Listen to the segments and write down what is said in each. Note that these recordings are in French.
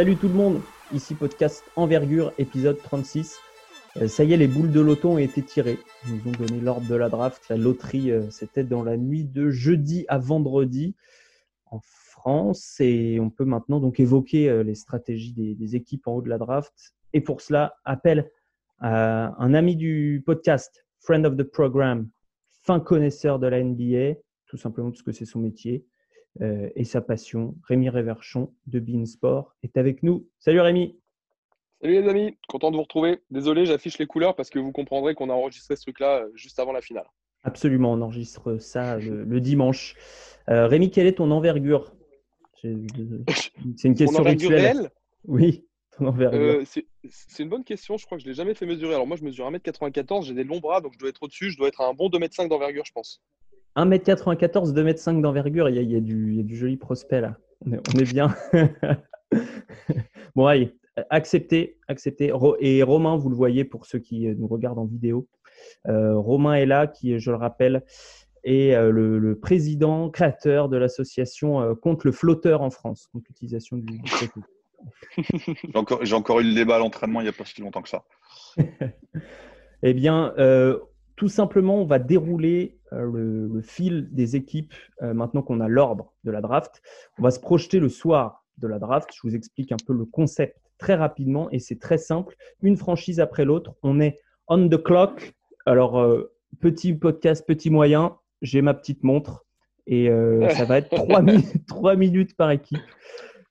Salut tout le monde, ici podcast Envergure, épisode 36. Euh, ça y est, les boules de loto ont été tirées. Ils nous ont donné l'ordre de la draft. La loterie, euh, c'était dans la nuit de jeudi à vendredi en France. Et on peut maintenant donc évoquer euh, les stratégies des, équipes en haut de la draft. Et pour cela, appel à un ami du podcast, friend of the program, fin connaisseur de la NBA, tout simplement parce que c'est son métier et sa passion. Rémi Réverchon de Beansport est avec nous. Salut Rémi Salut les amis, content de vous retrouver. Désolé, j'affiche les couleurs parce que vous comprendrez qu'on a enregistré ce truc-là euh, juste avant la finale. Absolument, on enregistre ça le, dimanche. Euh, Rémi, quelle est ton envergure? C'est une question rituelle. Oui, ton envergure. Euh, c'est une bonne question, je crois que je ne l'ai jamais fait mesurer. Alors moi, je mesure 1m94, j'ai des longs bras, donc je dois être au-dessus, je dois être à un bon 2m5 d'envergure, je pense. 1m94, 2m5 d'envergure, il, il, y a du joli prospect là. On est, on est bien. bon, allez, acceptez, acceptez. Et Romain, vous le voyez pour ceux qui nous regardent en vidéo. Euh, Romain est là, qui, je le rappelle, est euh, le, président créateur de l'association euh, contre le flotteur en France, contre l'utilisation du, du J'ai encore, eu le débat à l'entraînement il n'y a pas si longtemps que ça. eh bien, tout simplement, on va dérouler le, le, fil des équipes maintenant qu'on a l'ordre de la draft. On va se projeter le soir de la draft. Je vous explique un peu le concept très rapidement et c'est très simple. Une franchise après l'autre, on est on the clock. Alors, euh, petit podcast, petit moyen, j'ai ma petite montre et euh, ça va être 3 minutes, minutes par équipe.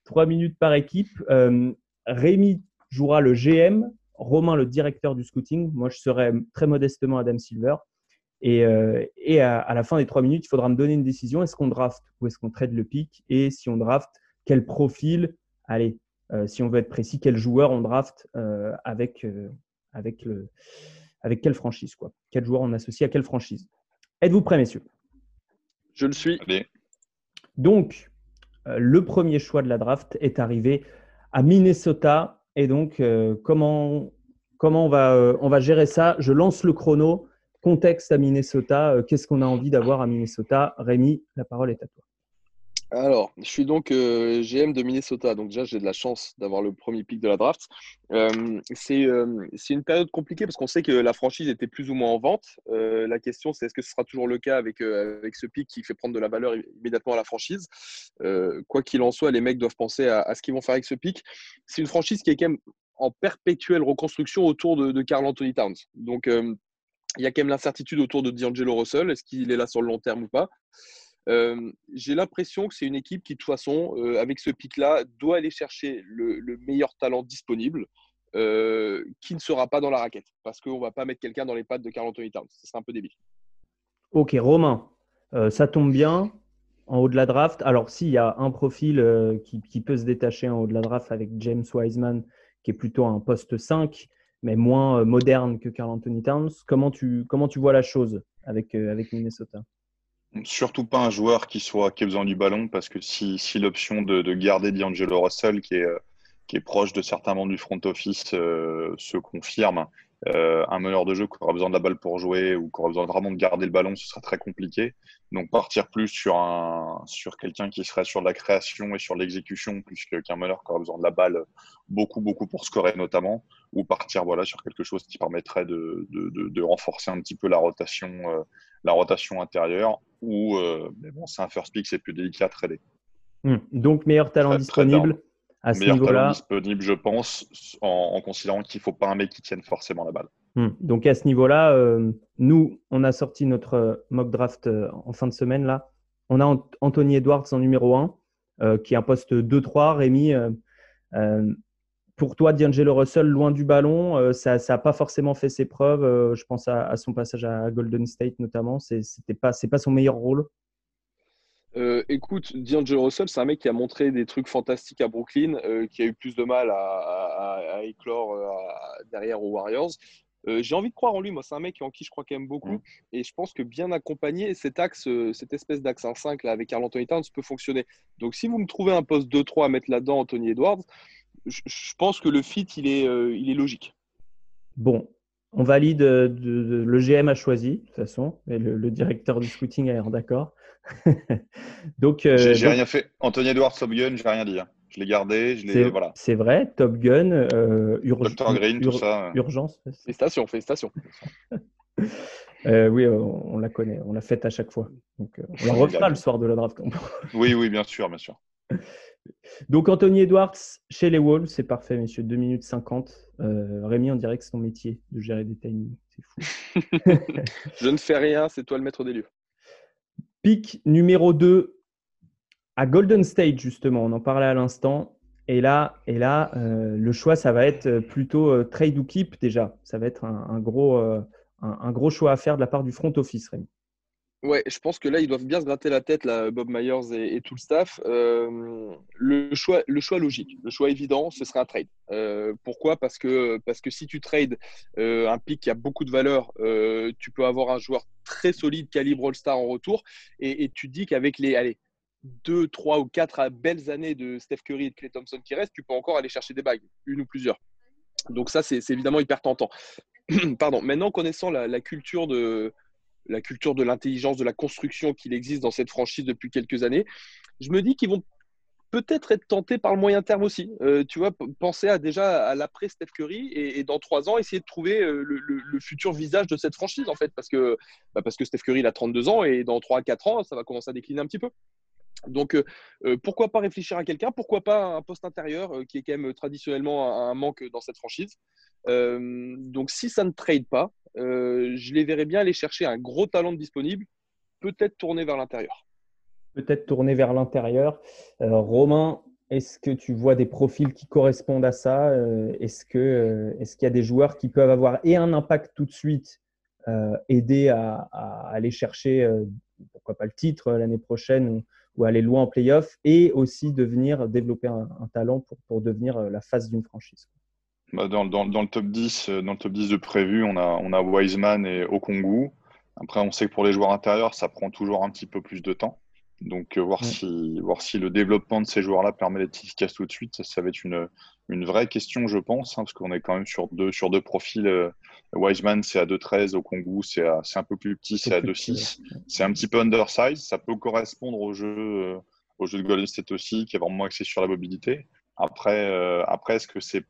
3 minutes par équipe. Euh, Rémi jouera le GM, Romain le directeur du scouting. Moi, je serai très modestement Adam Silver. Et, et à, à, la fin des 3 minutes, il faudra me donner une décision. Est-ce qu'on draft ou est-ce qu'on trade le pic Et si on draft, quel profil? Allez, euh, si on veut être précis, quel joueur on draft euh, avec, euh, avec, le, avec quelle franchise quoi? Quel joueur on associe à quelle franchise? Êtes-vous prêts, messieurs? Je le suis. Donc, le premier choix de la draft est arrivé à Minnesota. Et donc, comment, comment on, va, on va gérer ça? Je lance le chrono. Contexte à Minnesota. Qu'est-ce qu'on a envie d'avoir à Minnesota? Rémi, la parole est à toi. Alors, je suis donc euh, GM de Minnesota, donc déjà j'ai de la chance d'avoir le premier pick de la draft. Euh, euh, c'est une période compliquée parce qu'on sait que la franchise était plus ou moins en vente. la question c'est est-ce que ce sera toujours le cas avec, avec ce pick qui fait prendre de la valeur immédiatement à la franchise? Quoi qu'il en soit, les mecs doivent penser à, ce qu'ils vont faire avec ce pick. C'est une franchise qui est quand même en perpétuelle reconstruction autour de, de Carl Anthony Towns. Donc, il y a quand même l'incertitude autour de D'Angelo Russell. Est-ce qu'il est là sur le long terme ou pas? Euh, j'ai l'impression que c'est une équipe qui, de toute façon, euh, avec ce pic-là, doit aller chercher le, meilleur talent disponible, euh, qui ne sera pas dans la raquette, parce qu'on ne va pas mettre quelqu'un dans les pattes de Carl Anthony Towns. Ce serait un peu débile. Ok, Romain, ça tombe bien en haut de la draft. Alors, s'il y a un profil qui, peut se détacher en haut de la draft avec James Wiseman, qui est plutôt un poste 5, mais moins moderne que Carl Anthony Towns, comment tu, comment tu vois la chose avec, avec Minnesota? Surtout pas un joueur qui soit qui ait besoin du ballon parce que si, l'option de, de, garder D'Angelo Russell qui est, euh, qui est proche de certains membres du front office euh, se confirme, euh, un meneur de jeu qui aura besoin de la balle pour jouer ou qui aura besoin vraiment de garder le ballon, ce sera très compliqué. Donc partir plus sur un sur quelqu'un qui serait sur la création et sur l'exécution plus qu'un meneur qui aura besoin de la balle beaucoup beaucoup pour scorer notamment, ou partir voilà sur quelque chose qui permettrait de, de, de, de renforcer un petit peu la rotation la rotation intérieure ou euh, mais bon, c'est un first pick, c'est plus délicat à trader. Hmm. Donc, meilleur talent disponible à ce niveau-là. Disponible, je pense, en, considérant qu'il ne faut pas un mec qui tienne forcément la balle. Hmm. Donc, à ce niveau-là, euh, nous, on a sorti notre euh, mock draft en fin de semaine. là. On a Anthony Edwards en numéro 1, qui est un poste 2-3. Rémi, pour toi, D'Angelo Russell, loin du ballon, euh, ça n'a pas forcément fait ses preuves. Euh, je pense à, son passage à Golden State notamment. Ce n'est pas, pas son meilleur rôle. Euh, écoute, D'Angelo Russell, c'est un mec qui a montré des trucs fantastiques à Brooklyn, qui a eu plus de mal à, éclore derrière aux Warriors. J'ai envie de croire en lui, moi c'est un mec en qui je crois quand même beaucoup mm. et je pense que bien accompagné, cet axe, cette espèce d'axe 1-5 là, avec Carl Anthony Towns peut fonctionner. Donc si vous me trouvez un poste 2-3 à mettre là-dedans, Anthony Edwards, je pense que le fit, il est, euh, il est logique. Bon, On valide, le GM a choisi, de toute façon, et le, directeur du scouting a l'air d'accord. donc, j'ai rien fait. Anthony Edwards, Top Gun, j'ai rien dit. Hein. Je l'ai gardé, je l'ai. Voilà. C'est vrai, Top Gun, euh, Green, tout ça. Urgence. Félicitations, félicitations. Euh, oui, on, la connaît, on l'a faite à chaque fois. Donc, euh, on la refera le soir de la draft. oui, oui, bien sûr, bien sûr. Donc, Anthony Edwards chez les Wolves, c'est parfait, messieurs. 2 minutes 50. Euh, Rémi, on dirait que c'est ton métier de gérer des timings. C'est fou. Je ne fais rien, c'est toi le maître des lieux. Pic numéro 2 à Golden State, justement. On en parlait à l'instant. Et là, et là le choix, ça va être plutôt trade ou keep déjà. Ça va être un, gros, un, gros choix à faire de la part du front office, Rémi. Ouais, je pense que là, ils doivent bien se gratter la tête, là, Bob Myers et, tout le staff. Euh, le, choix, le choix logique, le choix évident, ce serait un trade. Euh, pourquoi? Parce que, parce que si tu trades euh, un pic qui a beaucoup de valeur, tu peux avoir un joueur très solide, calibre All-Star en retour. Et, et tu dis qu'avec les allez, deux, trois ou quatre belles années de Steph Curry et de Clay Thompson qui restent, tu peux encore aller chercher des bagues, une ou plusieurs. Donc ça, c'est évidemment hyper tentant. Pardon. Maintenant, connaissant la culture de la culture de l'intelligence, de la construction qu'il existe dans cette franchise depuis quelques années. Je me dis qu'ils vont peut-être être tentés par le moyen terme aussi. Euh, tu vois, penser à déjà à l'après Steph Curry et, dans trois ans essayer de trouver euh, le, futur visage de cette franchise en fait, parce que, bah, parce que Steph Curry il a 32 ans et dans 3 à 4 ans ça va commencer à décliner un petit peu. Donc, euh, pourquoi pas réfléchir à quelqu'un? Pourquoi pas un poste intérieur qui est quand même traditionnellement un, manque dans cette franchise? Donc, si ça ne trade pas, euh, je les verrais bien aller chercher un gros talent disponible, peut-être tourner vers l'intérieur. Peut-être tourner vers l'intérieur. Euh, Romain, est-ce que tu vois des profils qui correspondent à ça? Euh, Est-ce qu'il y a des joueurs qui peuvent avoir et un impact tout de suite, aider à, aller chercher, pourquoi pas le titre l'année prochaine ou, aller loin en playoff, et aussi devenir développer un, talent pour devenir la face d'une franchise? Bah, dans, dans, dans, le top 10, euh, dans le top 10 de prévu, on a, on a Wiseman et Okongu. Après, on sait que pour les joueurs intérieurs, ça prend toujours un petit peu plus de temps. Donc, euh, voir, si, voir si le développement de ces joueurs-là permet d'être efficace tout de suite, ça, va être une, une vraie question, je pense, hein, parce qu'on est quand même sur deux, sur deux profils. Euh, Wiseman, c'est à 2,13, Okongu, c'est un peu plus petit, c'est à 2,6. C'est un petit peu undersize, ça peut correspondre au jeu, au jeu de Golden State aussi, qui est vraiment axé sur la mobilité. Après, après est-ce que c'est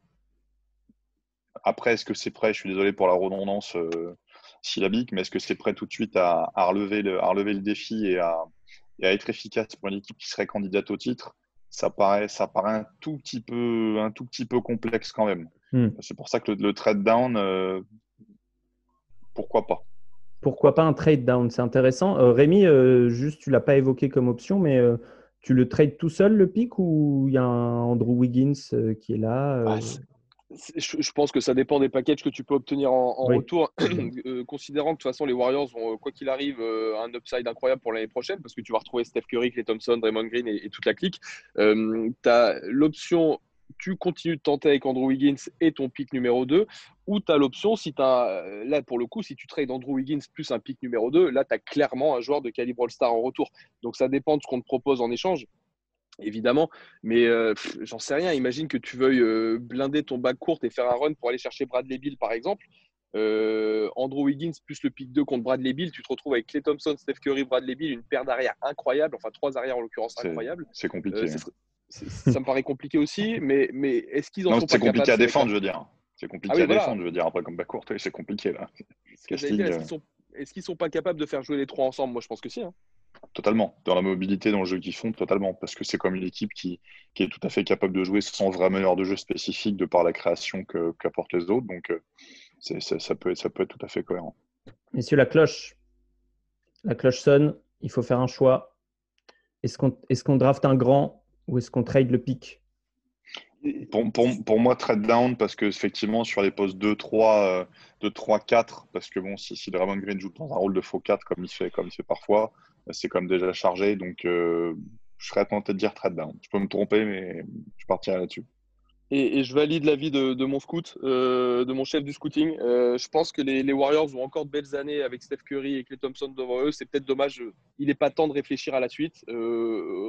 après, est-ce que c'est prêt Je suis désolé pour la redondance euh, syllabique, mais est-ce que c'est prêt tout de suite à, relever, le, relever le défi et à, être efficace pour une équipe qui serait candidate au titre? Ça paraît, ça paraît un tout petit peu, un tout petit peu complexe quand même. Hmm. C'est pour ça que le, trade down, euh, pourquoi pas? Pourquoi pas un trade down? C'est intéressant. Euh, Rémi, juste, tu l'as pas évoqué comme option, mais tu le trades tout seul le pic ou il y a un Andrew Wiggins qui est là ah, je pense que ça dépend des packages que tu peux obtenir en, retour, euh, considérant que de toute façon les Warriors vont, quoi qu'il arrive, euh, un upside incroyable pour l'année prochaine, parce que tu vas retrouver Steph Curry, Clay Thompson, Draymond Green et, toute la clique. Euh, tu as l'option, tu continues de tenter avec Andrew Wiggins et ton pick numéro 2, ou tu as l'option, si là pour le coup, si tu trades Andrew Wiggins plus un pick numéro 2, là tu as clairement un joueur de calibre All-Star en retour. Donc ça dépend de ce qu'on te propose en échange évidemment. Mais euh, j'en sais rien. Imagine que tu veuilles euh, blinder ton bac court et faire un run pour aller chercher Bradley Bill, par exemple. Euh, Andrew Wiggins plus le pick 2 contre Bradley Bill, tu te retrouves avec Clay Thompson, Steph Curry, Bradley Bill, une paire d'arrière incroyable, enfin trois arrières en l'occurrence incroyable. C'est compliqué. ça me paraît compliqué aussi, mais, mais est-ce qu'ils en sont C'est compliqué à défendre, je veux dire. C'est compliqué ah à défendre, je veux dire. Après, comme bac court, c'est compliqué là. Est-ce qu'ils sont, pas capables de faire jouer les trois ensemble? Moi, je pense que si. Hein. Totalement. Dans la mobilité, dans le jeu qu'ils font, totalement. Parce que c'est comme une équipe qui, est tout à fait capable de jouer sans vrai meneur de jeu spécifique de par la création qu'apportent les autres. Donc, euh, ça, peut être, ça peut être tout à fait cohérent. Messieurs, la cloche. La cloche sonne. Il faut faire un choix. Est-ce qu'on est qu'on draft un grand ou est-ce qu'on trade le pic pour, pour, moi, trade down, parce que effectivement, sur les postes 2, 3, 2, 3, 4, parce que bon, si, si Draymond Green joue dans un rôle de faux 4 comme il fait, comme il fait parfois, c'est quand même déjà chargé. Donc, euh, je serais tenté de dire trade down. Je peux me tromper, mais je partirai là-dessus. Et, je valide l'avis de, de mon scout, euh, de mon chef du scouting. Euh, je pense que les, Warriors ont encore de belles années avec Steph Curry et Clay Thompson devant eux. C'est peut-être dommage. Il n'est pas temps de réfléchir à la suite.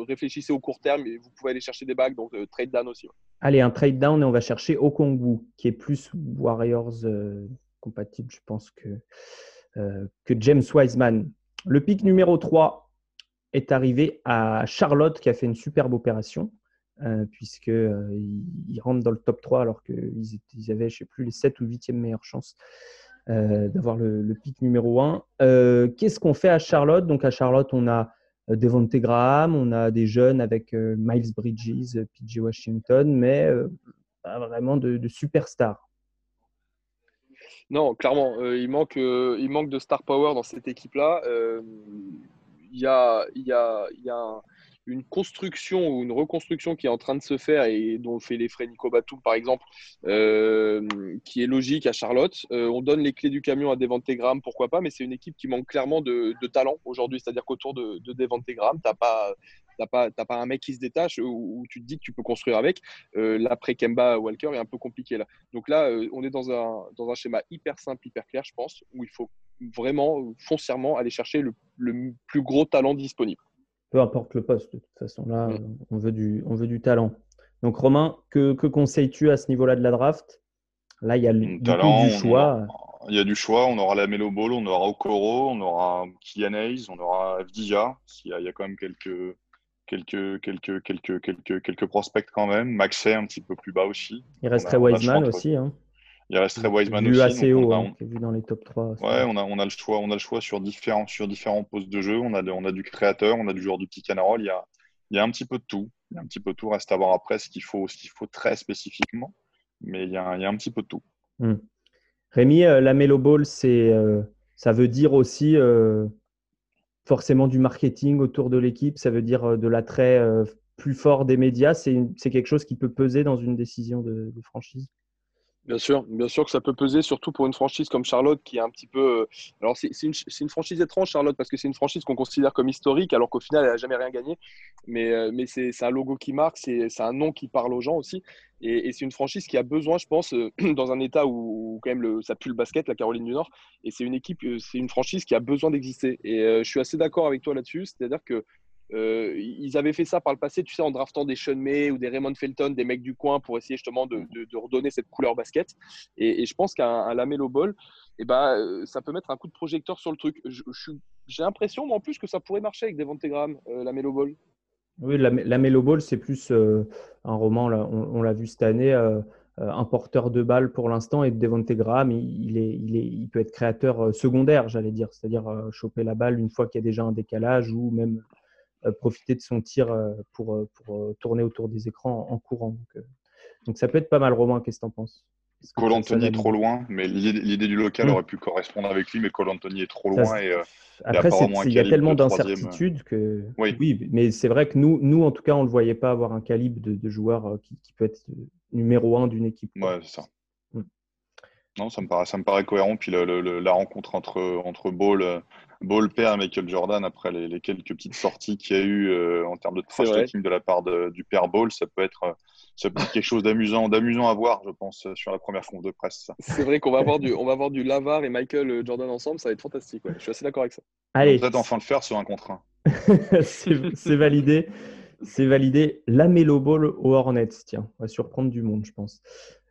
réfléchissez au court terme et vous pouvez aller chercher des bagues. Donc, trade down aussi. Allez, un trade down et on va chercher Okongu, qui est plus Warriors compatible, je pense, que, que James Wiseman. Le pic numéro 3 est arrivé à Charlotte, qui a fait une superbe opération, puisqu'ils il rentrent dans le top 3 alors qu'ils ils avaient, je ne sais plus, les 7 ou 8e meilleures chances d'avoir le, pic numéro 1. Qu'est-ce qu'on fait à Charlotte? Donc à Charlotte, on a euh, Devonte Graham, on a des jeunes avec euh, Miles Bridges, euh, PJ Washington, mais pas vraiment de, superstars. Non, clairement, il, manque, il manque de star power dans cette équipe-là. Il y a, y a, y a un, une construction ou une reconstruction qui est en train de se faire et dont fait les frais Nico Batum par exemple, euh, qui est logique à Charlotte. Euh, on donne les clés du camion à Devante Graham, pourquoi pas, mais c'est une équipe qui manque clairement de, talent aujourd'hui. C'est-à-dire qu'autour de, de Devante tu n'as pas, pas, pas un mec qui se détache où, tu te dis que tu peux construire avec. Euh, L'après Kemba Walker est un peu compliqué là. Donc là, euh, on est dans un, dans un schéma hyper simple, hyper clair, je pense, où il faut vraiment foncièrement aller chercher le plus gros talent disponible peu importe le poste, de toute façon. Là, mm. on, veut du, on veut du talent. Donc, Romain, que, que conseilles-tu à ce niveau-là de la draft? Là, il y a du, du choix. il y a du choix. On aura la Melo Ball, on aura Okoro, on aura Kylian Hayes, on aura FDIA. Il y, a, il y a quand même quelques, quelques, quelques, quelques, quelques, quelques prospects quand même. Maxey un petit peu plus bas aussi. Il resterait Wiseman aussi. Hein. Il resterait Wiseman aussi. assez haut, hein, vu dans les top 3. Ouais, on a, on a, le choix, on a le choix sur différents, sur différents postes de jeu. On a, on a du créateur, on a du joueur du pick and roll. Il y a, il y a un petit peu de tout. Il y a un petit peu de tout. Reste à voir après ce qu'il faut, ce qu'il faut très spécifiquement. Mais il y a, il y a un petit peu de tout. Hmm. Rémi, euh, la Melo Ball, c'est, euh, ça veut dire aussi euh, forcément du marketing autour de l'équipe. Ça veut dire de l'attrait plus fort des médias. C'est, c'est quelque chose qui peut peser dans une décision de, de franchise? Bien sûr, bien sûr que ça peut peser, surtout pour une franchise comme Charlotte qui est un petit peu. Euh, alors, c'est une, franchise étrange, Charlotte, parce que c'est une franchise qu'on considère comme historique, alors qu'au final, elle n'a jamais rien gagné. Mais, euh, c'est un logo qui marque, c'est un nom qui parle aux gens aussi. Et, c'est une franchise qui a besoin, je pense, euh, dans un état où, quand même ça pue le basket, la Caroline du Nord. Et c'est une équipe, c'est une franchise qui a besoin d'exister. Et je suis assez d'accord avec toi là-dessus. C'est-à-dire que euh, ils avaient fait ça par le passé, tu sais, en draftant des Sean May ou des Raymond Felton, des mecs du coin, pour essayer justement de, redonner cette couleur basket. Et, je pense qu'un Lamelo Ball, eh ben, euh, ça peut mettre un coup de projecteur sur le truc. J'ai l'impression, en plus, que ça pourrait marcher avec des Graham, euh, Lamelo Ball. Oui, la, Lamelo Ball, c'est plus un roman, là, on, l'a vu cette année, un porteur de balle pour l'instant, et Devonte Graham, il, peut être créateur secondaire, j'allais dire, c'est-à-dire choper la balle une fois qu'il y a déjà un décalage ou même euh, profiter de son tir euh, pour, euh, pour tourner autour des écrans en, courant. Donc, donc, ça peut être pas mal, Romain. Qu'est-ce que tu en penses Cole Anthony est trop loin, mais l'idée du local hmm. aurait pu correspondre avec lui, mais Cole Anthony est trop loin. et, Après, il y a tellement d'incertitudes que. Oui, mais c'est vrai que nous, nous, en tout cas, on ne le voyait pas avoir un calibre de, joueur qui, peut être numéro un d'une équipe. Ouais, c'est ça. Non, ça me paraît, ça me paraît cohérent. Puis la rencontre entre, entre Ball, Ball père Michael Jordan, après les, quelques petites sorties qu'il y a eu euh, en termes de trash talking de la part du père Ball, ça peut être, ça peut être quelque chose d'amusant, d'amusant à voir, je pense, sur la première conf de presse. C'est vrai qu'on va avoir du, on va avoir du Lavar et Michael Jordan ensemble, ça va être fantastique. Je suis assez d'accord avec ça. Allez, peut-être enfin le faire sur un contre un. c'est validé. C'est validé. La Melo Ball au Hornets, tiens, on va surprendre du monde, je pense.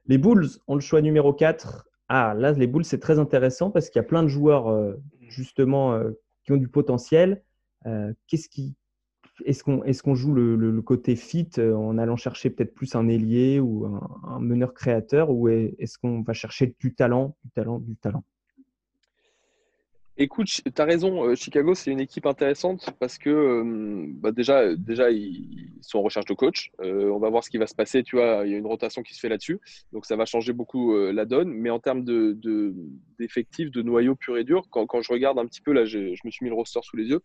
Les Bulls ont le choix numéro 4. Ah, là, les Bulls, c'est très intéressant parce qu'il y a plein de joueurs euh, justement euh, qui ont du potentiel. Euh, est-ce qu'on joue le, côté fit en allant chercher peut-être plus un ailier ou un, meneur créateur ou est-ce qu'on va chercher du talent, du talent, du talent? Écoute, tu as raison, euh, Chicago, c'est une équipe intéressante parce que euh, bah, déjà, déjà, ils sont en recherche de coach. Euh, on va voir ce qui va se passer. Tu vois, il y a une rotation qui se fait là-dessus. Donc, ça va changer beaucoup la donne. Mais en termes d'effectifs, de, de, noyaux pur et dur, quand, quand, je regarde un petit peu, là, je, me suis mis le roster sous les yeux.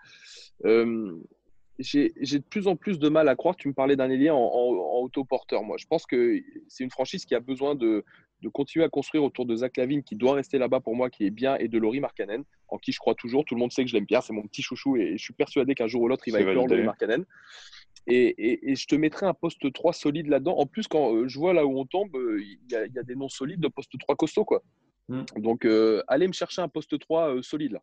j'ai de plus en plus de mal à croire. Tu me parlais d'un ailier en, en, autoporteur. Moi, je pense que c'est une franchise qui a besoin de, de continuer à construire autour de Zach Lavine, qui doit rester là-bas pour moi, qui est bien, et de Laurie Markkanen, en qui je crois toujours. Tout le monde sait que je l'aime bien, c'est mon petit chouchou, et je suis persuadé qu'un jour ou l'autre, il va éclore Laurie Markkanen. Et, et, je te mettrai un poste 3 solide là-dedans. En plus, quand euh, je vois là où on tombe, euh, il y, a, des noms solides de poste 3 costaud. Quoi. Mm. Donc, euh, allez me chercher un poste 3 solide là.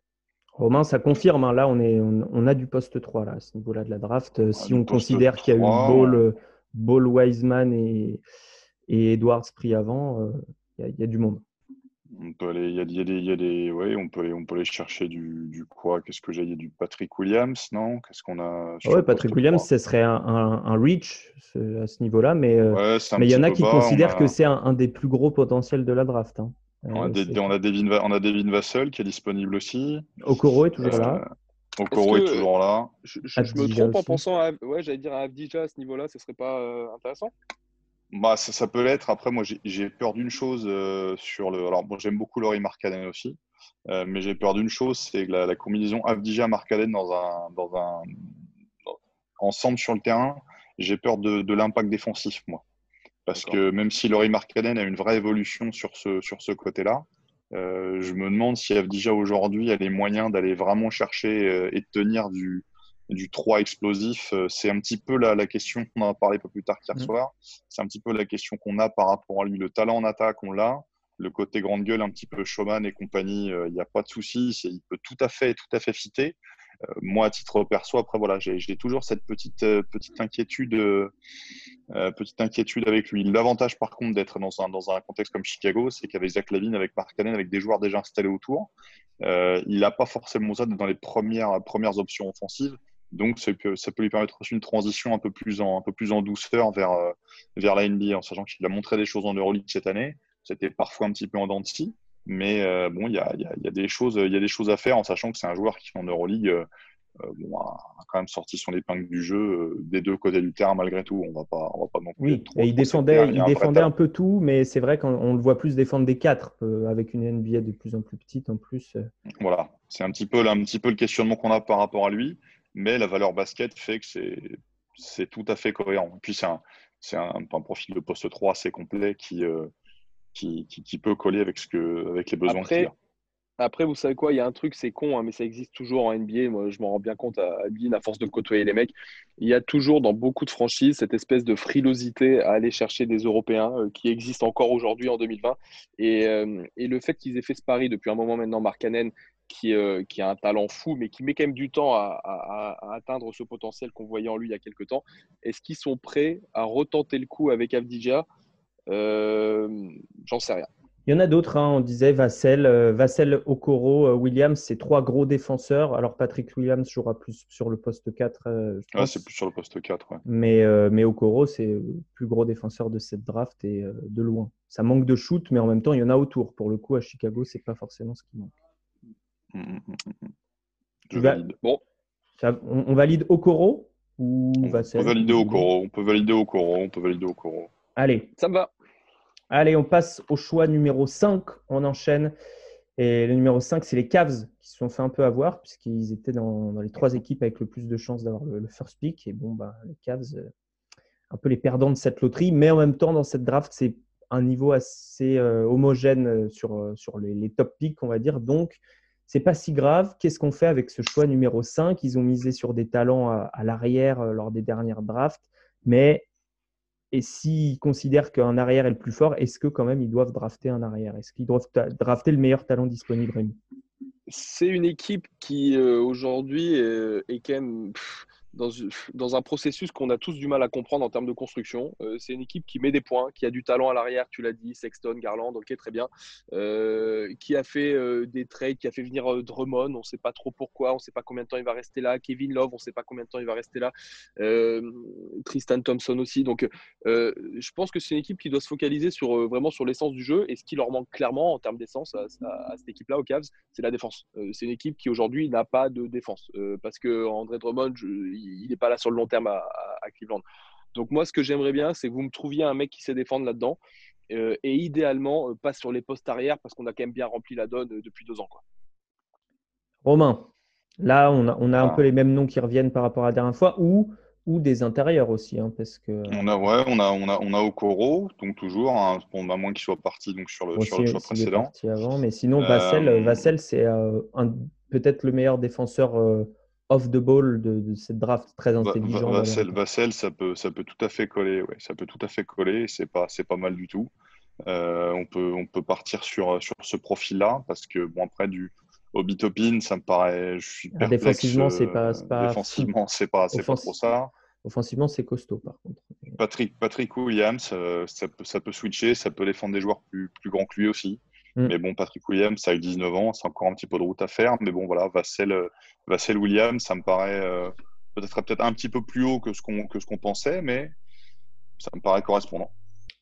Romain, ça confirme. Hein. là, on, est, on, a du poste 3 là, à ce niveau-là de la draft. Ah, si on considère qu'il y a eu Ball, Ball Wiseman et, et Edwards pris avant, il y, a du monde. On peut aller, il y a, il y a des, ouais, on peut aller, on peut aller chercher du, du quoi? Qu'est-ce que j'ai? Il y a du Patrick Williams, non? Qu'est-ce qu'on a Ouais, Patrick Williams, ce serait un, un, reach à ce niveau-là, mais euh, mais il y en a qui considèrent que c'est un, des plus gros potentiels de la draft. Hein. On, a euh, on, a Devin, on a Devin Vassell qui est disponible aussi. Okoro est toujours là. Euh, Okoro est, toujours là. Je, me trompe en pensant à, ouais, j'allais dire à Avdija à ce niveau-là, ce serait pas intéressant? Bah, ça, peut l'être. Après, moi, j'ai peur d'une chose euh, sur le. Alors, bon, j'aime beaucoup Laurie Marcaden aussi, euh, mais j'ai peur d'une chose, c'est la, la, combinaison Avdija-Marcaden dans un, dans un ensemble sur le terrain. J'ai peur de, de l'impact défensif, moi. Parce que même si Laurie Marcaden a une vraie évolution sur ce, sur ce côté-là, euh, je me demande si Avdija aujourd'hui a les moyens d'aller vraiment chercher et de tenir du, du 3 explosif. Euh, c'est un petit peu la, la question qu'on a parlé un peu plus tard qu'hier mm. soir. C'est un petit peu la question qu'on a par rapport à lui. Le talent en attaque, on l'a. Le côté grande gueule, un petit peu showman et compagnie, il euh, n'y a pas de souci. Il peut tout à fait, tout à fait fitter. Euh, moi, à titre perso, après, voilà, j'ai toujours cette petite, petite inquiétude, petite inquiétude avec lui. L'avantage, par contre, d'être dans un, dans un contexte comme Chicago, c'est qu'avec Zach Lavine, avec Mark Cannon, avec des joueurs déjà installés autour, il n'a pas forcément ça dans les premières, premières options offensives. Donc, ça peut, ça peut lui permettre aussi une transition un peu plus en, un peu plus en douceur vers, euh, vers la NBA, en sachant qu'il a montré des choses en Euroleague cette année. C'était parfois un petit peu en dents mais euh, bon, il y a, y, a, y a, des choses, il y a des choses à faire en sachant que c'est un joueur qui en Euroleague euh, bon, a, quand même sorti son épingle du jeu des deux côtés du terrain malgré tout. On va pas, on va pas non plus. Oui, et il défendait, il défendait un peu tout, mais c'est vrai qu'on le voit plus défendre des quatre avec une NBA de plus en plus petite en plus. Voilà, c'est un petit peu, un petit peu le questionnement qu'on a par rapport à lui mais la valeur basket fait que c'est tout à fait cohérent. Et puis c'est un, un, un, profil de poste 3 assez complet qui, euh, qui, qui, peut coller avec, ce que, avec les besoins qu'il a. Après, vous savez quoi, il y a un truc, c'est con, hein, mais ça existe toujours en NBA. Moi, je m'en rends bien compte à, à à force de côtoyer les mecs. Il y a toujours dans beaucoup de franchises cette espèce de frilosité à aller chercher des Européens euh, qui existent encore aujourd'hui en 2020. Et, euh, et le fait qu'ils aient fait ce pari depuis un moment maintenant, Mark Cannon, qui, euh, qui, a un talent fou, mais qui met quand même du temps à, à, atteindre ce potentiel qu'on voyait en lui il y a quelques temps. Est-ce qu'ils sont prêts à retenter le coup avec Avdija? Euh, J'en sais rien. Il y en a d'autres, hein. on disait Vassel, euh, Vassel Okoro, Williams, c'est trois gros défenseurs. Alors Patrick Williams jouera plus sur le poste 4. Ah, c'est plus sur le poste 4. Ouais. Mais, mais Okoro, c'est le plus gros défenseur de cette draft et de loin. Ça manque de shoot, mais en même temps, il y en a autour. Pour le coup, à Chicago, c'est pas forcément ce qui manque. Mm, mm, mm, Je valide. Bon. on, valide Okoro ou on peut valider Okoro. On peut valider Okoro. On peut valider Okoro. Allez. Ça me va. Allez, on passe au choix numéro 5. On enchaîne. Et le numéro 5, c'est les Cavs qui se sont fait un peu avoir puisqu'ils étaient dans, les trois équipes avec le plus de chances d'avoir le, first pick. Et bon, bah, les Cavs, euh, un peu les perdants de cette loterie. Mais en même temps, dans cette draft, c'est un niveau assez euh, homogène euh, sur, sur les, les, top picks, on va dire. Donc, c'est pas si grave. Qu'est-ce qu'on fait avec ce choix numéro 5 Ils ont misé sur des talents à, l'arrière euh, lors des dernières drafts, mais et s'ils considèrent qu'un arrière est le plus fort, est-ce que quand même ils doivent drafter un arrière? Est-ce qu'ils doivent drafter le meilleur talent disponible C'est une équipe qui euh, aujourd'hui est, quand même dans, un processus qu'on a tous du mal à comprendre en termes de construction. Euh, c'est une équipe qui met des points, qui a du talent à l'arrière, tu l'as dit, Sexton, Garland, ok, très bien, euh, qui a fait euh, des trades, qui a fait venir Drummond, on ne sait pas trop pourquoi, on ne sait pas combien de temps il va rester là, Kevin Love, on ne sait pas combien de temps il va rester là, Tristan Thompson aussi. Donc, je pense que c'est une équipe qui doit se focaliser sur, vraiment sur l'essence du jeu et ce qui leur manque clairement en termes d'essence à, cette équipe-là, aux Cavs, c'est la défense. c'est une équipe qui aujourd'hui n'a pas de défense parce que André Drummond, je, il n'est pas là sur le long terme à, Cleveland. Donc moi, ce que j'aimerais bien, c'est que vous me trouviez un mec qui sait défendre là-dedans. Euh, et idéalement, euh, pas sur les postes arrière parce qu'on a quand même bien rempli la donne euh, depuis deux ans. Quoi. Romain, là, on a, on a un ah. peu les mêmes noms qui reviennent par rapport à la dernière fois ou, ou des intérieurs aussi. Hein, parce que... on, a, ouais, on, a, on, a, on a Okoro, donc toujours, hein, bon, à moins qu'il soit parti donc, sur, le, sur le choix précédent. Avant, mais sinon, Vassel, Vassel c'est peut-être le meilleur défenseur off the ball de, cette draft très intelligent. Vassel, ça peut, ça peut tout à fait coller. Ouais. Ça peut tout à fait coller. C'est pas, c'est pas mal du tout. Euh, on peut, on peut partir sur, sur ce profil-là parce que bon après du Obitopin, ça me paraît. Je suis ah, défensivement, c'est pas, euh, pas, Défensivement, c'est pas, c'est pas trop ça. Offensivement, c'est costaud par contre. Patrick, Patrick Williams, euh, ça peut, ça peut switcher, ça peut défendre des joueurs plus, plus grands que lui aussi. Mm. Mais bon, Patrick Williams, ça a 19 ans, c'est encore un petit peu de route à faire. Mais bon, voilà, Vassel, Vassel Williams, ça me paraît peut-être peut-être un petit peu plus haut que ce qu'on que ce qu'on pensait, mais ça me paraît correspondant.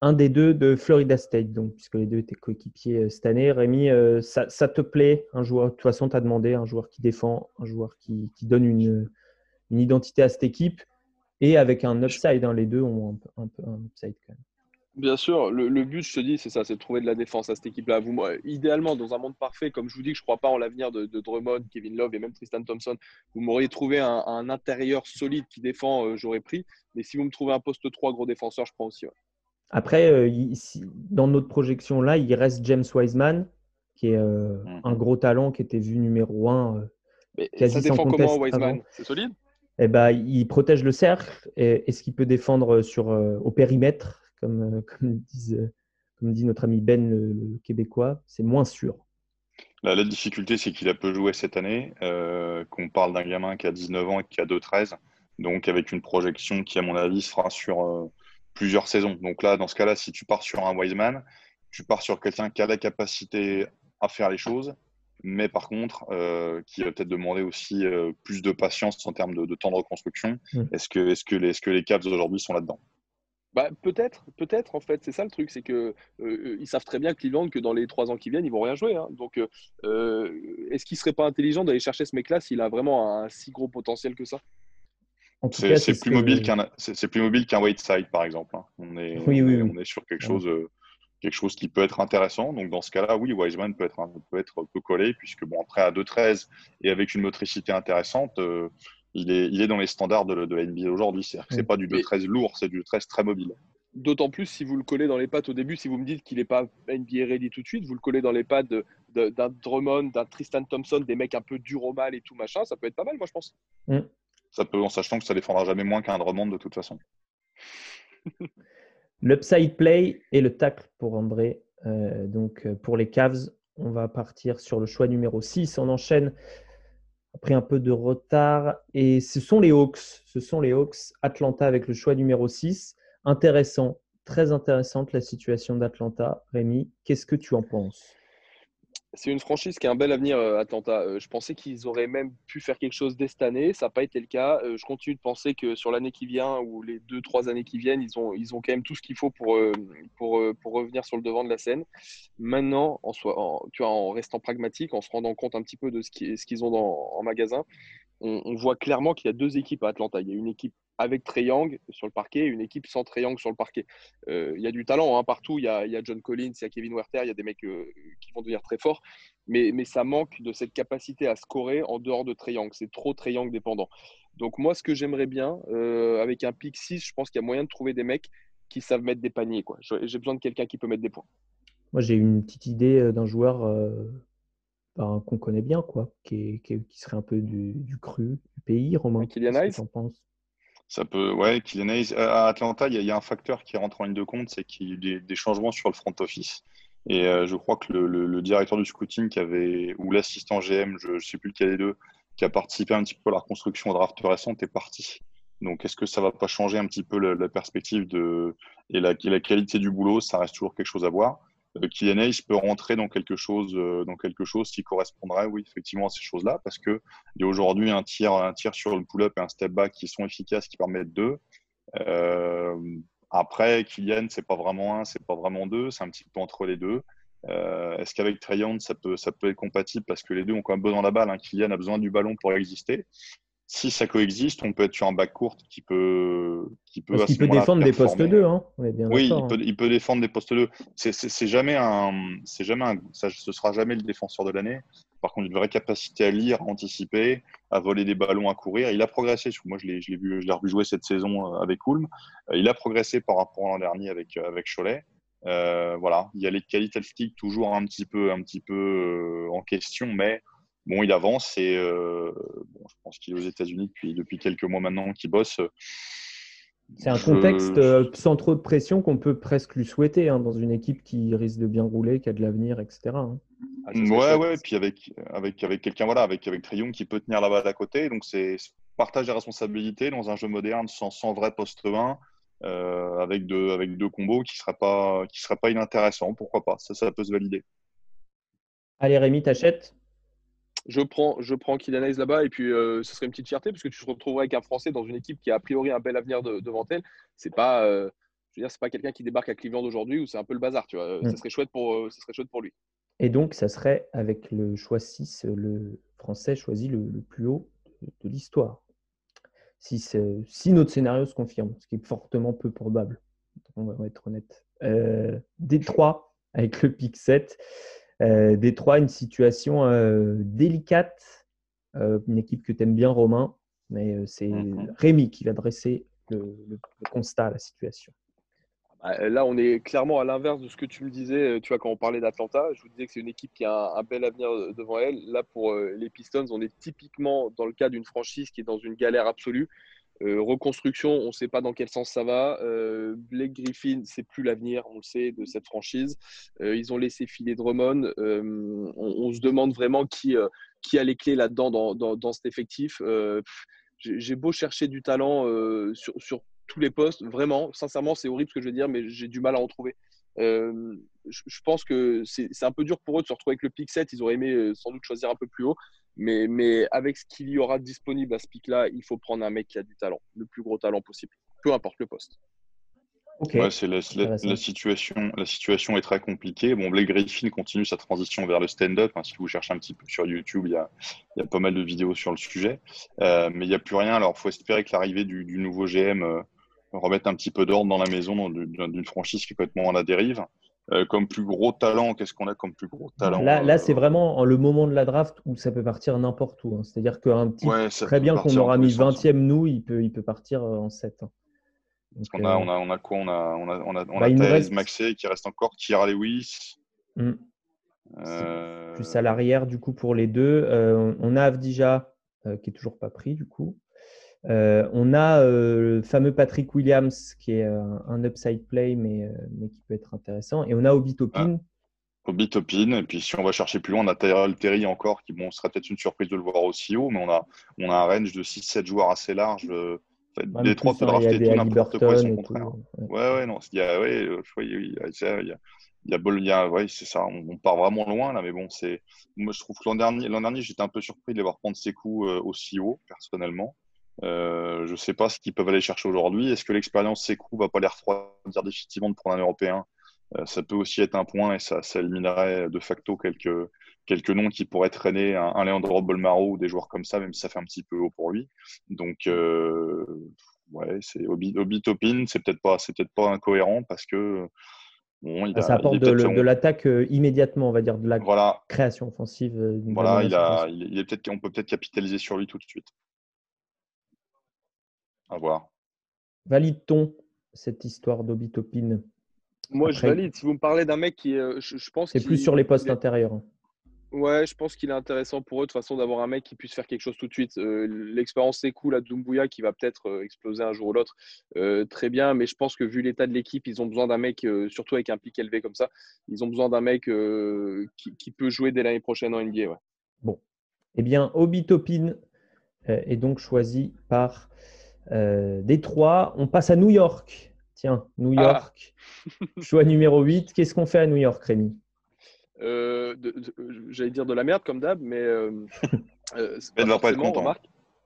Un des deux de Florida State, donc, puisque les deux étaient coéquipiers cette année. Rémi, ça, ça, te plaît un joueur De toute façon, tu as demandé un joueur qui défend, un joueur qui, qui donne une, une identité à cette équipe et avec un upside. Hein, les deux ont un, peu un upside quand même. Bien sûr, le, but, je te dis, c'est ça, c'est de trouver de la défense à cette équipe-là. Vous, idéalement, dans un monde parfait, comme je vous dis que je ne crois pas en l'avenir de, Drummond, Kevin Love et même Tristan Thompson, vous m'auriez trouvé un, intérieur solide qui défend, euh, j'aurais pris. Mais si vous me trouvez un poste 3 gros défenseur, je prends aussi. Après, euh, dans notre projection là, il reste James Wiseman, qui est euh, mm. un gros talent, qui était vu numéro 1. Mais ça défend comment Wiseman C'est solide? Eh ben, il protège le cercle. Est-ce qu'il peut défendre sur, au périmètre comme, euh, comme, disent, comme dit notre ami Ben, le, Québécois, c'est moins sûr. La, difficulté, c'est qu'il a peu joué cette année, euh, qu'on parle d'un gamin qui a 19 ans et qui a 2-13, donc avec une projection qui, à mon avis, sera sur euh, plusieurs saisons. Donc là, dans ce cas-là, si tu pars sur un Wiseman, tu pars sur quelqu'un qui a la capacité à faire les choses, mais par contre, qui va peut-être demander aussi plus de patience en termes de, temps de reconstruction. Mm. Est-ce que, est -ce que les, est que les Cavs aujourd'hui sont là-dedans? Bah, peut-être, peut-être en fait, c'est ça le truc, c'est que euh, ils savent très bien Cleveland que dans les trois ans qui viennent, ils vont rien jouer. Hein. Donc, euh, euh, est-ce qu'il serait pas intelligent d'aller chercher ce mec-là s'il a vraiment un si gros potentiel que ça? C'est plus, mobile qu'un, c'est plus mobile qu'un Whiteside par exemple. Hein. On est, on, est, sur quelque chose, quelque chose qui peut être intéressant. Donc dans ce cas-là, oui, Wiseman peut être peut être peu collé puisque bon après à 2-13 et avec une motricité intéressante il est, il est dans les standards de, de la NBA aujourd'hui. C'est n'est pas du 2-13 lourd, c'est du 13 très mobile. D'autant plus si vous le collez dans les pattes au début, si vous me dites qu'il n'est pas NBA ready tout de suite, vous le collez dans les pattes d'un Drummond, d'un Tristan Thompson, des mecs un peu durs au mal et tout machin, ça peut être pas mal, moi je pense. Mm. Ça peut, en sachant que ça défendra jamais moins qu'un Drummond de toute façon. L'upside play et le tackle pour André. Euh, donc euh, pour les Cavs, on va partir sur le choix numéro 6. On enchaîne pris un peu de retard. Et ce sont les Hawks. Ce sont les Hawks. Atlanta avec le choix numéro 6. Intéressant, très intéressante la situation d'Atlanta. Rémi, qu'est-ce que tu en penses? C'est une franchise qui a un bel avenir, euh, Atlanta. Euh, je pensais qu'ils auraient même pu faire quelque chose dès cette année. Ça n'a pas été le cas. Euh, je continue de penser que sur l'année qui vient ou les deux, trois années qui viennent, ils ont, ils ont quand même tout ce qu'il faut pour, pour, pour, revenir sur le devant de la scène. Maintenant, en, en, tu en restant pragmatique, en se rendant compte un petit peu de ce qu'ils ont en magasin, on, voit clairement qu'il y a deux équipes à Atlanta. Il y a une équipe avec Young sur le parquet une équipe sans Young sur le parquet. Euh, il y a du talent hein, partout. Il y, a, John Collins, il y a Kevin Werther, il y a des mecs euh, qui vont devenir très forts. Mais, ça manque de cette capacité à scorer en dehors de Young. C'est trop Young dépendant. Donc, moi, ce que j'aimerais bien, euh, avec un pick 6, je pense qu'il y a moyen de trouver des mecs qui savent mettre des paniers. J'ai besoin de quelqu'un qui peut mettre des points. Moi, j'ai une petite idée d'un joueur ben, qu'on connaît bien, quoi, qui, qui, serait un peu du, cru du pays, Romain. Kylian Hayes? ça peut, ouais, Kylian Hayes. Euh, à Atlanta, il y, a un facteur qui rentre en ligne de compte, c'est qu'il y a des, des, changements sur le front office. Et euh, je crois que le, directeur du scouting qui avait, ou l'assistant GM, je ne sais plus lequel des deux, qui a participé un petit peu à la reconstruction draft récente est parti. Donc, est-ce que ça va pas changer un petit peu la, perspective de, et la, et la, qualité du boulot? Ça reste toujours quelque chose à voir. Euh, Kylian Hayes peut rentrer dans quelque chose, euh, dans quelque chose qui correspondrait, oui, effectivement, à ces choses-là, parce que il y a aujourd'hui un tir, un sur le pull-up et un step back qui sont efficaces, qui permettent deux. Euh, après, Kylian, c'est pas vraiment un, c'est pas vraiment deux, c'est un petit peu entre les deux. Euh, Est-ce qu'avec Trayon, ça peut, ça peut être compatible? Parce que les deux ont quand même besoin de la balle. Hein. Kylian a besoin du ballon pour exister si ça coexiste, on peut être sur un bac court qui peut, qui peut, Parce peut défendre des postes 2. Hein. oui, il, peut, il, peut, défendre des postes 2. C'est jamais un, c'est jamais un, ça, ce sera jamais le défenseur de l'année. Par contre, une vraie capacité à lire, à anticiper, à voler des ballons, à courir. Il a progressé. Moi, je l'ai, vu, je l'ai revu jouer cette saison euh, avec Ulm. Euh, il a progressé par rapport à l'an dernier avec euh, avec Cholet. Euh, voilà, il y a les qualités toujours un petit peu, un petit peu en question, mais bon, il avance et euh, bon, je pense qu'il est aux États-Unis depuis, depuis quelques mois maintenant qu'il bosse. C'est un contexte euh, sans trop de pression qu'on peut presque lui souhaiter hein, dans une équipe qui risque de bien rouler, qui a de l'avenir, etc. Hein. Ah, ouais, ouais, et puis avec, avec, avec quelqu'un, voilà, avec, avec Trion qui peut tenir la balle à côté. Donc, c'est partage des responsabilités dans un jeu moderne sans, sans vrai poste 20, euh, avec, deux, avec deux combos qui ne seraient pas, qui seraient pas inintéressants. Pourquoi pas Ça, ça peut se valider. Allez, Rémi, t'achètes? Je prends, je prends Kylian là-bas et puis euh, ce serait une petite fierté parce que tu te retrouverais avec un Français dans une équipe qui a a priori un bel avenir devant elle. C'est pas, euh, je veux dire, c'est pas quelqu'un qui débarque à Cleveland aujourd'hui où c'est un peu le bazar, tu vois. Ça mm. serait chouette pour, euh, ça serait chouette pour lui. Et donc, ça serait avec le choix 6, le Français choisi le, plus haut de, l'histoire. Si, si, notre scénario se confirme, ce qui est fortement peu probable, on va être honnête. Euh, Détroit avec le pick 7. Euh, Détroit, une situation euh, délicate, euh, une équipe que tu aimes bien, Romain, mais c'est mhm. Rémi qui va dresser le, constat à la situation. Bah, là, on est clairement à l'inverse de ce que tu me disais, tu vois, quand on parlait d'Atlanta. Je vous disais que c'est une équipe qui a un, bel avenir devant elle. Là, pour les Pistons, on est typiquement dans le cas d'une franchise qui est dans une galère absolue. Euh, reconstruction, on ne sait pas dans quel sens ça va. Euh, Blake Griffin, c'est plus l'avenir, on le sait, de cette franchise. Euh, ils ont laissé filer Drummond. On, se demande vraiment qui, a les clés là-dedans dans, cet effectif. j'ai beau chercher du talent sur, sur, tous les postes, vraiment, sincèrement, c'est horrible ce que je veux dire, mais j'ai du mal à en trouver. je pense que c'est un peu dur pour eux de se retrouver avec le pick 7. Ils auraient aimé sans doute choisir un peu plus haut. Mais, mais avec ce qu'il y aura disponible à ce pic-là, il faut prendre un mec qui a du talent, le plus gros talent possible, peu importe le poste. c'est la, situation, la situation est très compliquée. Bon, Blake Griffin continue sa transition vers le stand-up. Hein. si vous cherchez un petit peu sur YouTube, il y a, il y a pas mal de vidéos sur le sujet. Euh, mais il n'y a plus rien. Alors, il faut espérer que l'arrivée du, nouveau GM euh, remette un petit peu d'ordre dans la maison d'une franchise qui est complètement à la dérive. Euh, comme plus gros talent, qu'est-ce qu'on a comme plus gros talent Là, là c'est euh, vraiment le moment de la draft où ça peut partir n'importe où. Hein. C'est-à-dire qu'un petit, très bien qu'on aura mis 20e nous, il peut, il peut partir en 7. Hein. Parce qu'on a, on a, on a quoi? On a, on a, on a, on bah, a reste... Maxey qui reste encore, Kira Lewis. Mmh. Euh... Plus à l'arrière, du coup, pour les deux. Euh, on a Avdija qui est toujours pas pris, du coup. Euh, on a euh, le fameux Patrick Williams qui est euh, un upside play mais, mais, qui peut être intéressant. Et on a Obi Topin. Ah. Obi Topin. Et puis si on va chercher plus loin, on a Tyrell Terry encore qui bon, serait peut-être une surprise de le voir aussi haut, mais on a, on a un range de 6-7 joueurs assez large. des trois peut drafter tout n'importe quoi son contraire. Ouais. ouais, non. Il y a, ouais, il y a, il y a, ouais, c'est ça. On, part vraiment loin là, mais bon, c'est. Moi, je trouve que l'an dernier, l'an dernier, j'étais un peu surpris de les voir prendre ses coups aussi haut, personnellement. Euh, je ne sais pas ce qu'ils peuvent aller chercher aujourd'hui. Est-ce que l'expérience ne va pas les refroidir définitivement de prendre un Européen euh, Ça peut aussi être un point et ça, ça, éliminerait de facto quelques, quelques noms qui pourraient traîner un, un Leandro Bolmaro ou des joueurs comme ça, même si ça fait un petit peu haut pour lui. Donc, euh, ouais, c'est Obi, Topin, c'est peut-être pas, peut-être pas incohérent parce que Bon, il ça apporte de, l'attaque immédiatement, on va dire, de la création offensive. Voilà, il, a, il, est peut-être, on peut peut-être capitaliser sur lui tout de suite. À voir. Valide-t-on cette histoire d'Obitopine Moi, je valide. Si vous me parlez d'un mec qui, euh, je, pense, c'est plus sur les postes intérieurs. Hein. Ouais, je pense qu'il est intéressant pour eux de façon d'avoir un mec qui puisse faire quelque chose tout de suite. Euh, l'expérience est cool à Doumbouya qui va peut-être euh, exploser un jour ou l'autre. très bien, mais je pense que vu l'état de l'équipe, ils ont besoin d'un mec, surtout avec un pic élevé comme ça, ils ont besoin d'un mec qui, peut jouer dès l'année prochaine en NBA. Ouais. Bon. Eh bien, Obitopine est donc choisi par euh, Détroit, on passe à New York. Tiens, New ah. York, choix numéro 8. Qu'est-ce qu'on fait à New York, Rémi? Euh, J'allais dire de la merde comme d'hab, mais euh, euh pas va pas être content.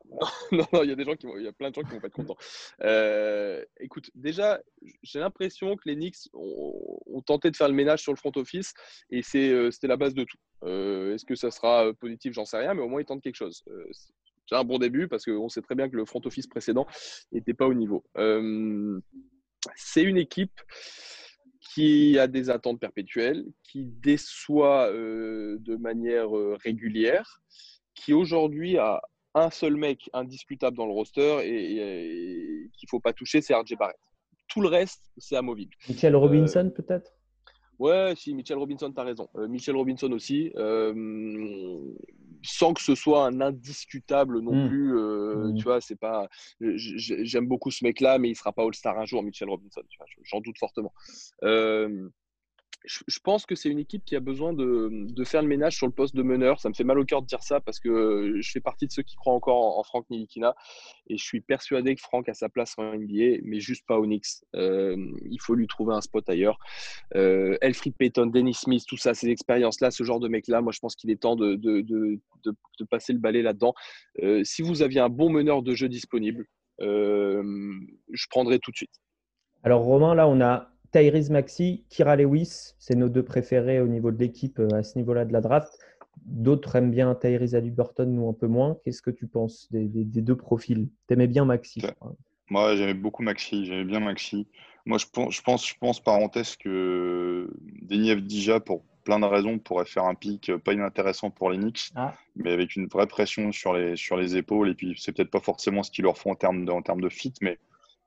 non, non, il y a des gens qui vont, il y a plein de gens qui vont pas être contents. Euh, écoute, déjà, j'ai l'impression que les Knicks ont, tenté de faire le ménage sur le front office et c'était la base de tout. Est-ce que ça sera positif? J'en sais rien, mais au moins ils tentent quelque chose c'est un bon début parce qu'on sait très bien que le front office précédent n'était pas au niveau. Euh, c'est une équipe qui a des attentes perpétuelles, qui déçoit euh, de manière euh, régulière, qui aujourd'hui a un seul mec indiscutable dans le roster et, qu'il ne faut pas toucher, c'est RJ Barrett. Tout le reste, c'est amovible. Michael Robinson, peut-être? Ouais, si, Michel Robinson, tu as raison. Michel Robinson aussi sans que ce soit un indiscutable non mmh. plus. Euh, mmh. Tu vois, c'est pas. J'aime beaucoup ce mec-là, mais il sera pas All-Star un jour, Mitchell Robinson. J'en doute fortement. Euh, je, pense que c'est une équipe qui a besoin de, faire le ménage sur le poste de meneur. Ça me fait mal au cœur de dire ça parce que je fais partie de ceux qui croient encore en, Franck Nilikina et je suis persuadé que Franck a sa place en NBA, mais juste pas au Knicks. Euh, il faut lui trouver un spot ailleurs. Euh, Elfried Payton, Dennis Smith, tout ça, ces expériences-là, ce genre de mec-là, moi je pense qu'il est temps de, passer le balai là-dedans. Euh, si vous aviez un bon meneur de jeu disponible, je prendrais tout de suite. Alors Romain, là on a Tyrese Maxi, Kira Lewis, c'est nos deux préférés au niveau de l'équipe euh, à ce niveau-là de la draft. D'autres aiment bien Tyrese Haliburton, nous un peu moins. Qu'est-ce que tu penses des, deux profils? T'aimais bien Maxi Moi, j'aimais beaucoup Maxi. J'aimais bien Maxi. Moi, je pense, je pense, je pense parenthèse que Denis Dija, pour plein de raisons, pourrait faire un pic pas inintéressant pour les Knicks, ah. mais avec une vraie pression sur les, sur les épaules. Et puis, c'est peut-être pas forcément ce qu'il leur faut en termes de, en termes de fit, mais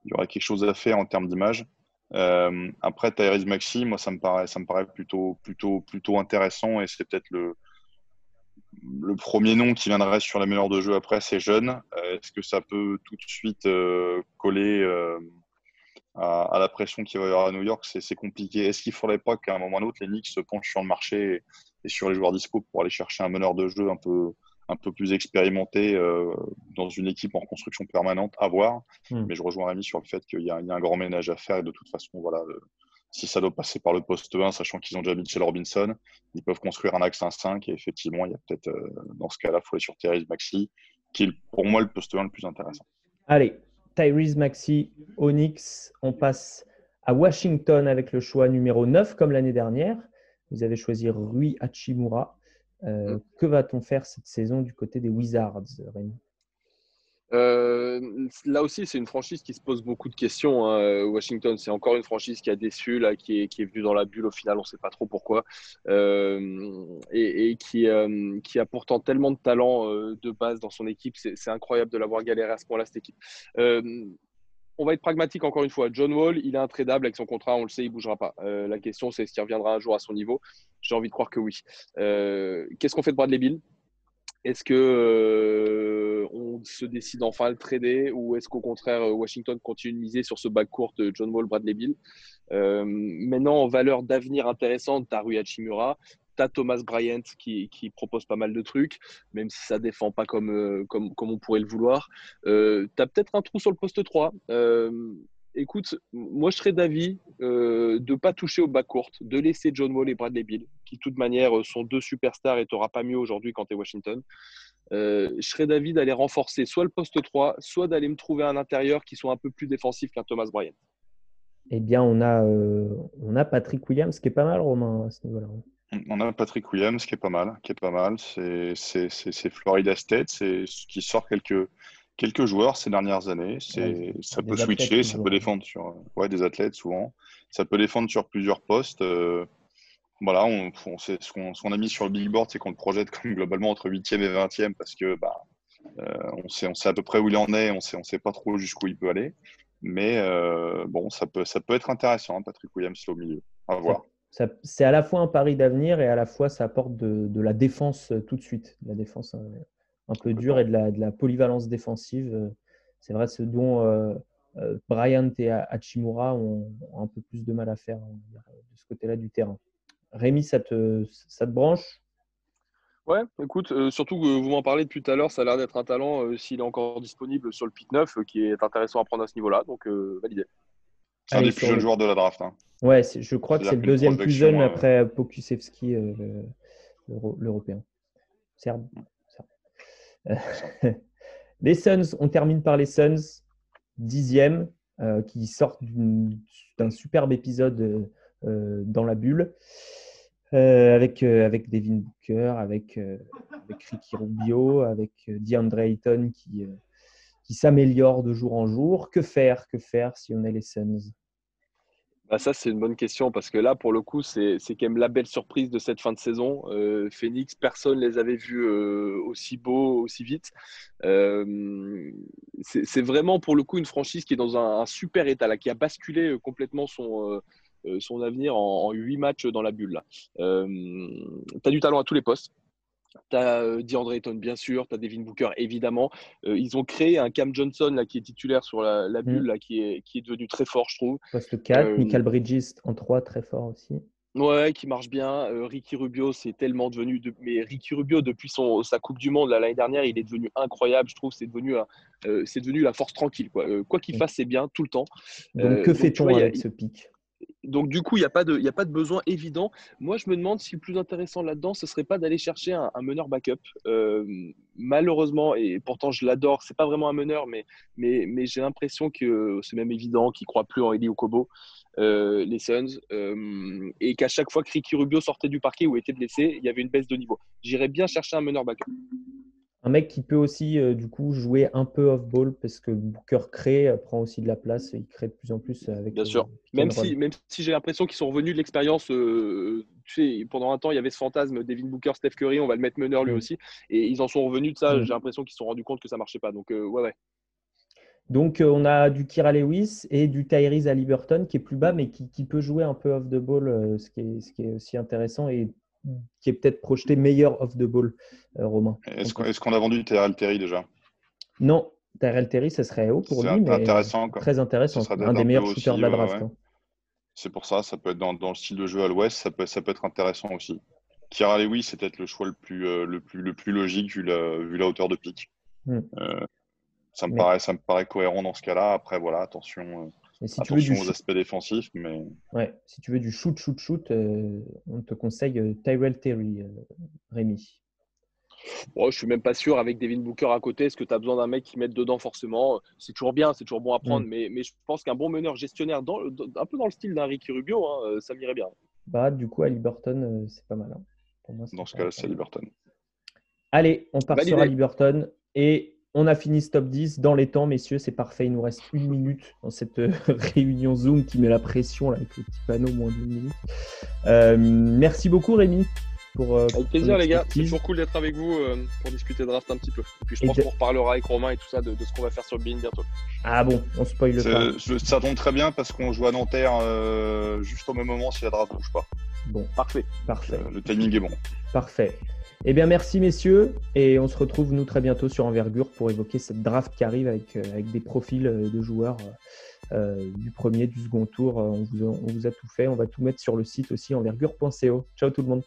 il y aurait quelque chose à faire en termes d'image. Euh, après, Tyrese Maxi, moi, ça me paraît, ça me paraît plutôt, plutôt, plutôt intéressant et c'est peut-être le, le premier nom qui viendrait sur la meilleure de jeu après, c'est jeune. Euh, est-ce que ça peut tout de suite euh, coller à, la pression qu'il va y avoir à New York? C'est compliqué. Est-ce qu'il ne faudrait pas qu'à un moment ou un autre, les Knicks se penchent sur le marché et, et, sur les joueurs dispo pour aller chercher un meneur de jeu un peu, un peu plus expérimenté euh, dans une équipe en construction permanente à voir. Hmm. Mais je rejoins Rémi sur le fait qu'il y, a un grand ménage à faire et de toute façon, voilà, euh, si ça doit passer par le poste 1, sachant qu'ils ont déjà Mitchell Robinson, ils peuvent construire un axe 1-5 et effectivement, il y a peut-être euh, dans ce cas-là, il faut aller sur Tyrese Maxi, qui est pour moi le poste 1 le plus intéressant. Allez, Tyrese Maxi, Onyx, on passe à Washington avec le choix numéro 9 comme l'année dernière. Vous avez choisi Rui Hachimura. Euh, mm. que va-t-on faire cette saison du côté des Wizards, Rémi? Euh, là aussi, c'est une franchise qui se pose beaucoup de questions. Hein. Washington, c'est encore une franchise qui a déçu, là, qui est, qui est venue dans la bulle au final, on ne sait pas trop pourquoi, euh, et, qui, qui, a pourtant tellement de talent de base dans son équipe. C'est incroyable de l'avoir galéré à ce point-là, cette équipe on va être pragmatique encore une fois. John Wall, il est intradable avec son contrat, on le sait, il ne bougera pas. Euh, la question, c'est est-ce qu'il reviendra un jour à son niveau? J'ai envie de croire que oui. Euh, qu'est-ce qu'on fait de Bradley Bill Est-ce que euh, se décide enfin à le trader ou est-ce qu'au contraire Washington continue de miser sur ce bac court de John Wall, Bradley Bill Maintenant, en valeur d'avenir intéressante, Taru Hachimura. Thomas Bryant qui, propose pas mal de trucs, même si ça défend pas comme, euh, comme, comme on pourrait le vouloir. Euh, tu as peut-être un trou sur le poste 3. Euh, écoute, moi je serais d'avis de ne pas toucher au bas court, de laisser John Wall et Bradley Bill, qui de toute manière sont deux superstars et tu pas mieux aujourd'hui quand tu es Washington. je serais d'avis d'aller renforcer soit le poste 3, soit d'aller me trouver un intérieur qui soit un peu plus défensif qu'un Thomas Bryant. Eh bien, on a, on a Patrick Williams qui est pas mal, Romain, à ce niveau-là. On a Patrick Williams qui est pas mal, qui est pas mal. C'est Florida State, c'est qui sort quelques quelques joueurs ces dernières années. C'est ça peut switcher, ça peut défendre sur ouais des athlètes souvent. Ça peut défendre sur plusieurs postes. Euh, voilà, on, on ce qu'on a mis sur le billboard, c'est qu'on le projette comme globalement entre 8e et 20e parce que bah euh, on sait on sait à peu près où il en est, on sait on sait pas trop jusqu'où il peut aller. Mais euh, bon, ça peut ça peut être intéressant, hein, Patrick Williams au milieu. À voir c'est à la fois un pari d'avenir et à la fois ça apporte de, la défense euh, tout de suite, de la défense euh, un, peu dure et de la, polyvalence défensive. Euh, c'est vrai ce dont Bryant et Hachimura ont, un peu plus de mal à faire de ce côté-là du terrain. Rémi, ça te, ça te branche? Ouais, écoute, surtout que vous m'en parlez depuis tout à l'heure, ça a l'air d'être un talent, s'il est encore disponible sur le pic 9, qui est intéressant à prendre à ce niveau-là, donc validé. C'est un des plus jeunes joueurs de la draft. Hein. Ouais, je crois que c'est le deuxième plus jeune euh, après Pokusevski, euh, l'Européen. Serbe. les Suns, on termine par les Suns, dixième, euh, qui sortent d'un superbe épisode dans la bulle. avec, avec Devin Booker, avec, avec Ricky Rubio, avec DeAndre Ayton qui, qui s'améliore de jour en jour. Que faire Que faire si on est les Suns? Bah, ça, c'est une bonne question parce que là, pour le coup, c'est quand même la belle surprise de cette fin de saison. Euh, Phoenix, personne ne les avait vus euh, aussi beaux, aussi vite. Euh, c'est vraiment pour le coup une franchise qui est dans un, super état, là, qui a basculé complètement son, son avenir en huit matchs dans la bulle. tu as du talent à tous les postes. Tu as euh, DeAndre Ayton, bien sûr. Tu as Devin Booker, évidemment. Euh, ils ont créé un Cam Johnson là, qui est titulaire sur la, bulle, mm. là, qui, est, qui est devenu très fort, je trouve. Poste 4. Euh, Michael Bridges en 3, très fort aussi. Ouais, qui marche bien. Euh, Ricky Rubio, c'est tellement devenu. De... Mais Ricky Rubio, depuis son, sa Coupe du Monde l'année dernière, il est devenu incroyable. Je trouve c'est devenu, euh, c'est devenu la force tranquille. Quoi euh, qu'il fasse, c'est bien tout le temps. Donc, que fait-on avec ce pic? Donc du coup, il n'y a, pas de, besoin évident. Moi, je me demande si le plus intéressant là-dedans, ce serait pas d'aller chercher un, meneur backup. malheureusement, et pourtant je l'adore, c'est pas vraiment un meneur, mais, j'ai l'impression que c'est même évident qu'il croit plus en Eli Okobo. Euh, les Suns, euh, et qu'à chaque fois que Ricky Rubio sortait du parquet ou était blessé, il y avait une baisse de niveau. J'irais bien chercher un meneur backup. Un mec qui peut aussi euh, du coup jouer un peu off-ball parce que Booker crée, prend aussi de la place et il crée de plus en plus avec. Bien sûr. Même si, même si j'ai l'impression qu'ils sont revenus de l'expérience. tu sais, pendant un temps, il y avait ce fantasme Devin Booker, Steph Curry, on va le mettre meneur lui mm. aussi. Et ils en sont revenus de ça. Mm. J'ai l'impression qu'ils se sont rendus compte que ça marchait pas. Donc, ouais, ouais. Donc, euh, on a du Kira Lewis et du Tyrese Halliburton qui est plus bas, mais qui, peut jouer un peu off the ball, euh, ce, qui est, ce, qui est, aussi intéressant et qui est peut-être projeté meilleur off the ball, euh, Romain. Est-ce qu'on a vendu Tyrell Terry déjà? Non, Tyrell Terry, ça serait haut pour lui, mais intéressant, très intéressant. Un des meilleurs shooters de la draft. Hein. C'est pour ça, ça peut être dans, le style de jeu à l'ouest, ça peut, ça peut être intéressant aussi. Kira Lewis, c'est peut-être le choix le plus, le, plus, le plus logique vu la, vu la hauteur de pic. Hmm. Ça me, paraît, ça me paraît cohérent dans ce cas-là. Après, voilà, attention, euh, si tu veux aux aspects défensifs. Mais... Ouais, si tu veux du shoot, shoot, shoot, euh, on te conseille euh, Tyrell Terry, Rémi. Bon, je suis même pas sûr avec Devin Booker à côté. Est-ce que tu as besoin d'un mec qui mette dedans forcément? C'est toujours bien, c'est toujours bon à prendre. Mm. Mais, mais, je pense qu'un bon meneur gestionnaire, dans, un peu dans le style d'un Ricky Rubio, hein, ça m'irait bien. Bah, du coup, Ali Burton, c'est pas mal. Hein. dans ce cas-là, c'est Ali Burton. Allez, on part sur Ali Burton. Et on a fini ce top 10 dans les temps, messieurs, c'est parfait. Il nous reste une minute dans cette euh, réunion Zoom qui met la pression là, avec le petit panneau moins d'une minute. Euh, merci beaucoup, Rémi. Pour, euh, avec plaisir, les gars. C'est toujours cool d'être avec vous pour discuter draft un petit peu. Et puis je pense qu'on reparlera avec Romain et tout ça de, ce qu'on va faire sur le BIN bientôt. Ah bon, on spoil pas. Ça tombe très bien parce qu'on joue à Nanterre juste au même moment si la draft bouge pas. Bon, parfait. Parfait. le timing est bon. Parfait. Eh bien, merci messieurs, et on se retrouve nous très bientôt sur Envergure pour évoquer cette draft qui arrive avec, euh, des profils euh, de joueurs euh, du premier, du second tour. On vous, on vous, a tout fait. On va tout mettre sur le site aussi envergure.co. Ciao tout le monde.